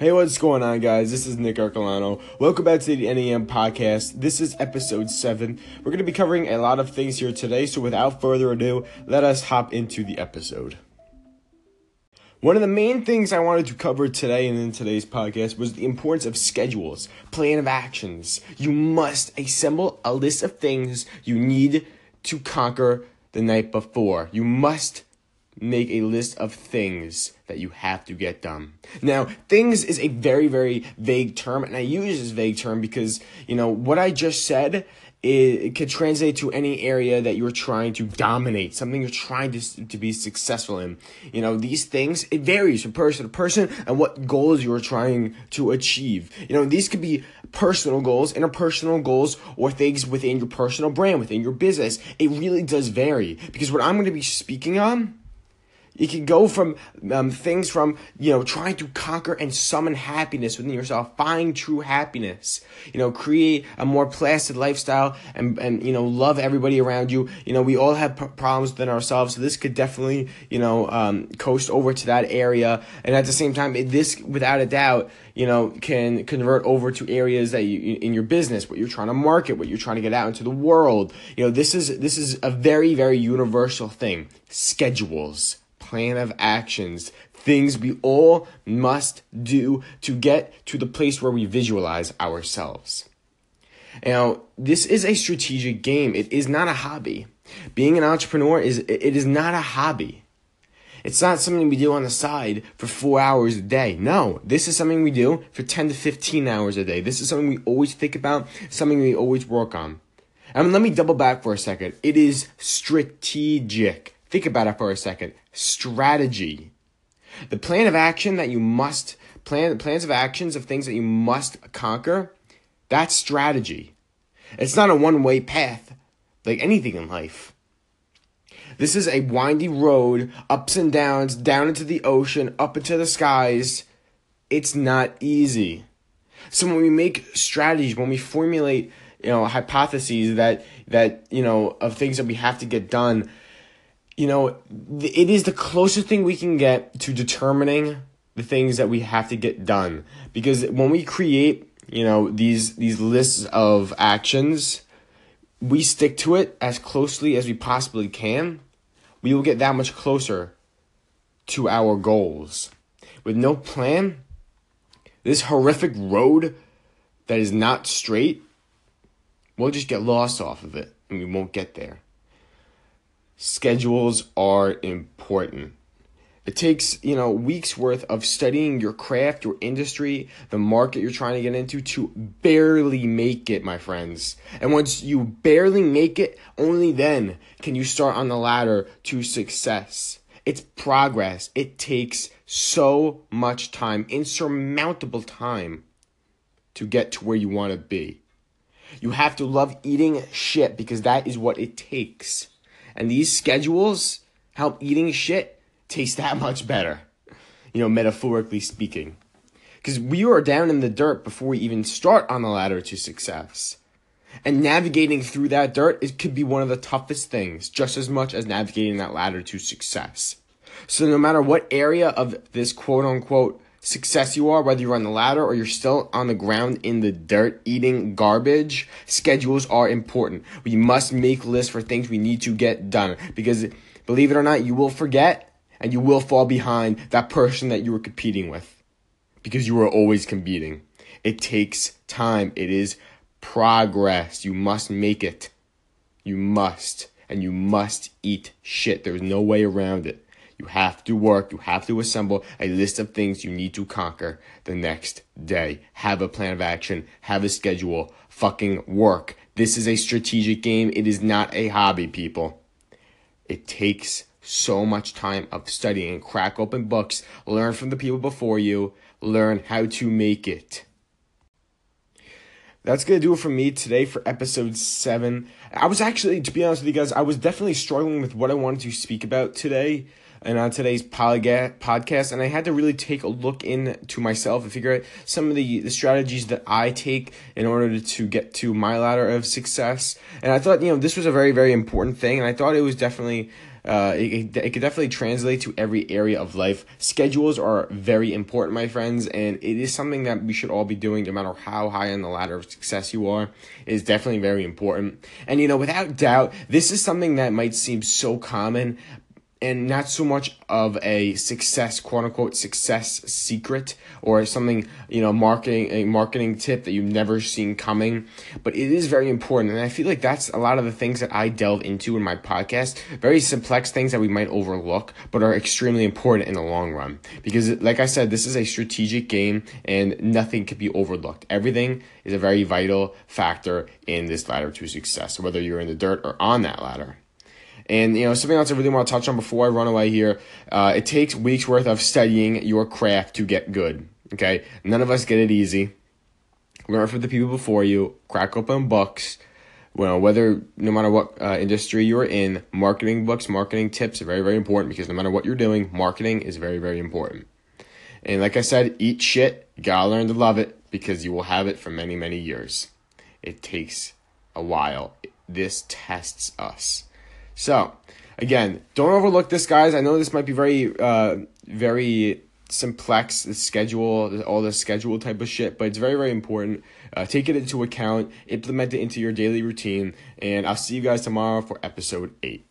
Hey, what's going on, guys? This is Nick Arcolano. Welcome back to the NEN podcast. This is episode 7. We're going to be covering a lot of things here today, so without further ado, let us hop into the episode. One of the main things I wanted to cover today and in today's podcast was the importance of schedules, plan of actions. You must assemble a list of things you need to conquer the night before. You must make a list of things that you have to get done. Now, things is a very, very vague term, and I use this vague term because, you know, what I just said it, could translate to any area that you're trying to dominate, something you're trying to, to be successful in. You know, these things, it varies from person to person and what goals you're trying to achieve. You know, these could be personal goals, interpersonal goals, or things within your personal brand, within your business. It really does vary because what I'm going to be speaking on it can go from um, things from, you know, trying to conquer and summon happiness within yourself, find true happiness, you know, create a more placid lifestyle and, and you know, love everybody around you. You know, we all have p- problems within ourselves, so this could definitely, you know, um, coast over to that area. And at the same time, this, without a doubt, you know, can convert over to areas that you, in your business, what you're trying to market, what you're trying to get out into the world. You know, this is, this is a very, very universal thing. Schedules plan of actions, things we all must do to get to the place where we visualize ourselves. Now, this is a strategic game. It is not a hobby. Being an entrepreneur is it is not a hobby. It's not something we do on the side for 4 hours a day. No, this is something we do for 10 to 15 hours a day. This is something we always think about, something we always work on. I mean, let me double back for a second. It is strategic. Think about it for a second. Strategy. The plan of action that you must plan plans of actions of things that you must conquer, that's strategy. It's not a one-way path like anything in life. This is a windy road, ups and downs, down into the ocean, up into the skies. It's not easy. So when we make strategies, when we formulate, you know, hypotheses that that, you know, of things that we have to get done, you know, it is the closest thing we can get to determining the things that we have to get done. Because when we create, you know, these these lists of actions, we stick to it as closely as we possibly can. We will get that much closer to our goals. With no plan, this horrific road that is not straight, we'll just get lost off of it and we won't get there. Schedules are important. It takes, you know, weeks worth of studying your craft, your industry, the market you're trying to get into to barely make it, my friends. And once you barely make it, only then can you start on the ladder to success. It's progress. It takes so much time, insurmountable time to get to where you want to be. You have to love eating shit because that is what it takes. And these schedules help eating shit taste that much better, you know, metaphorically speaking. Because we are down in the dirt before we even start on the ladder to success. And navigating through that dirt it could be one of the toughest things, just as much as navigating that ladder to success. So no matter what area of this quote unquote success you are, whether you're on the ladder or you're still on the ground in the dirt eating garbage, schedules are important. We must make lists for things we need to get done because believe it or not, you will forget and you will fall behind that person that you were competing with because you are always competing. It takes time. It is progress. You must make it. You must. And you must eat shit. There's no way around it. You have to work, you have to assemble a list of things you need to conquer the next day. Have a plan of action, have a schedule, fucking work. This is a strategic game. It is not a hobby, people. It takes so much time of studying, crack open books, learn from the people before you, learn how to make it. That's gonna do it for me today for episode seven. I was actually, to be honest with you guys, I was definitely struggling with what I wanted to speak about today and on today's podcast and i had to really take a look into myself and figure out some of the, the strategies that i take in order to get to my ladder of success and i thought you know this was a very very important thing and i thought it was definitely Uh, it, it could definitely translate to every area of life. Schedules are very important, my friends, and it is something that we should all be doing no matter how high on the ladder of success you are. It is definitely very important. And, you know, without doubt, this is something that might seem so common, and not so much of a success quote unquote success secret or something you know marketing a marketing tip that you've never seen coming but it is very important. And i feel like that's a lot of the things that i delve into in my podcast very simplex things that we might overlook but are extremely important in the long run. Because like i said this is a strategic game and nothing can be overlooked. Everything is a very vital factor in this ladder to success whether you're in the dirt or on that ladder and you know something else I really want to touch on before I run away here. Uh, it takes weeks worth of studying your craft to get good. Okay, none of us get it easy. Learn from the people before you. Crack open books. Well, whether no matter what uh, industry you're in, marketing books, marketing tips are very very important because no matter what you're doing, marketing is very very important. And like I said, eat shit. You gotta learn to love it because you will have it for many many years. It takes a while. This tests us. So, again, don't overlook this, guys. I know this might be very, uh, very simplex, the schedule, all the schedule type of shit, but it's very, very important. Uh, take it into account, implement it into your daily routine, and I'll see you guys tomorrow for episode 8.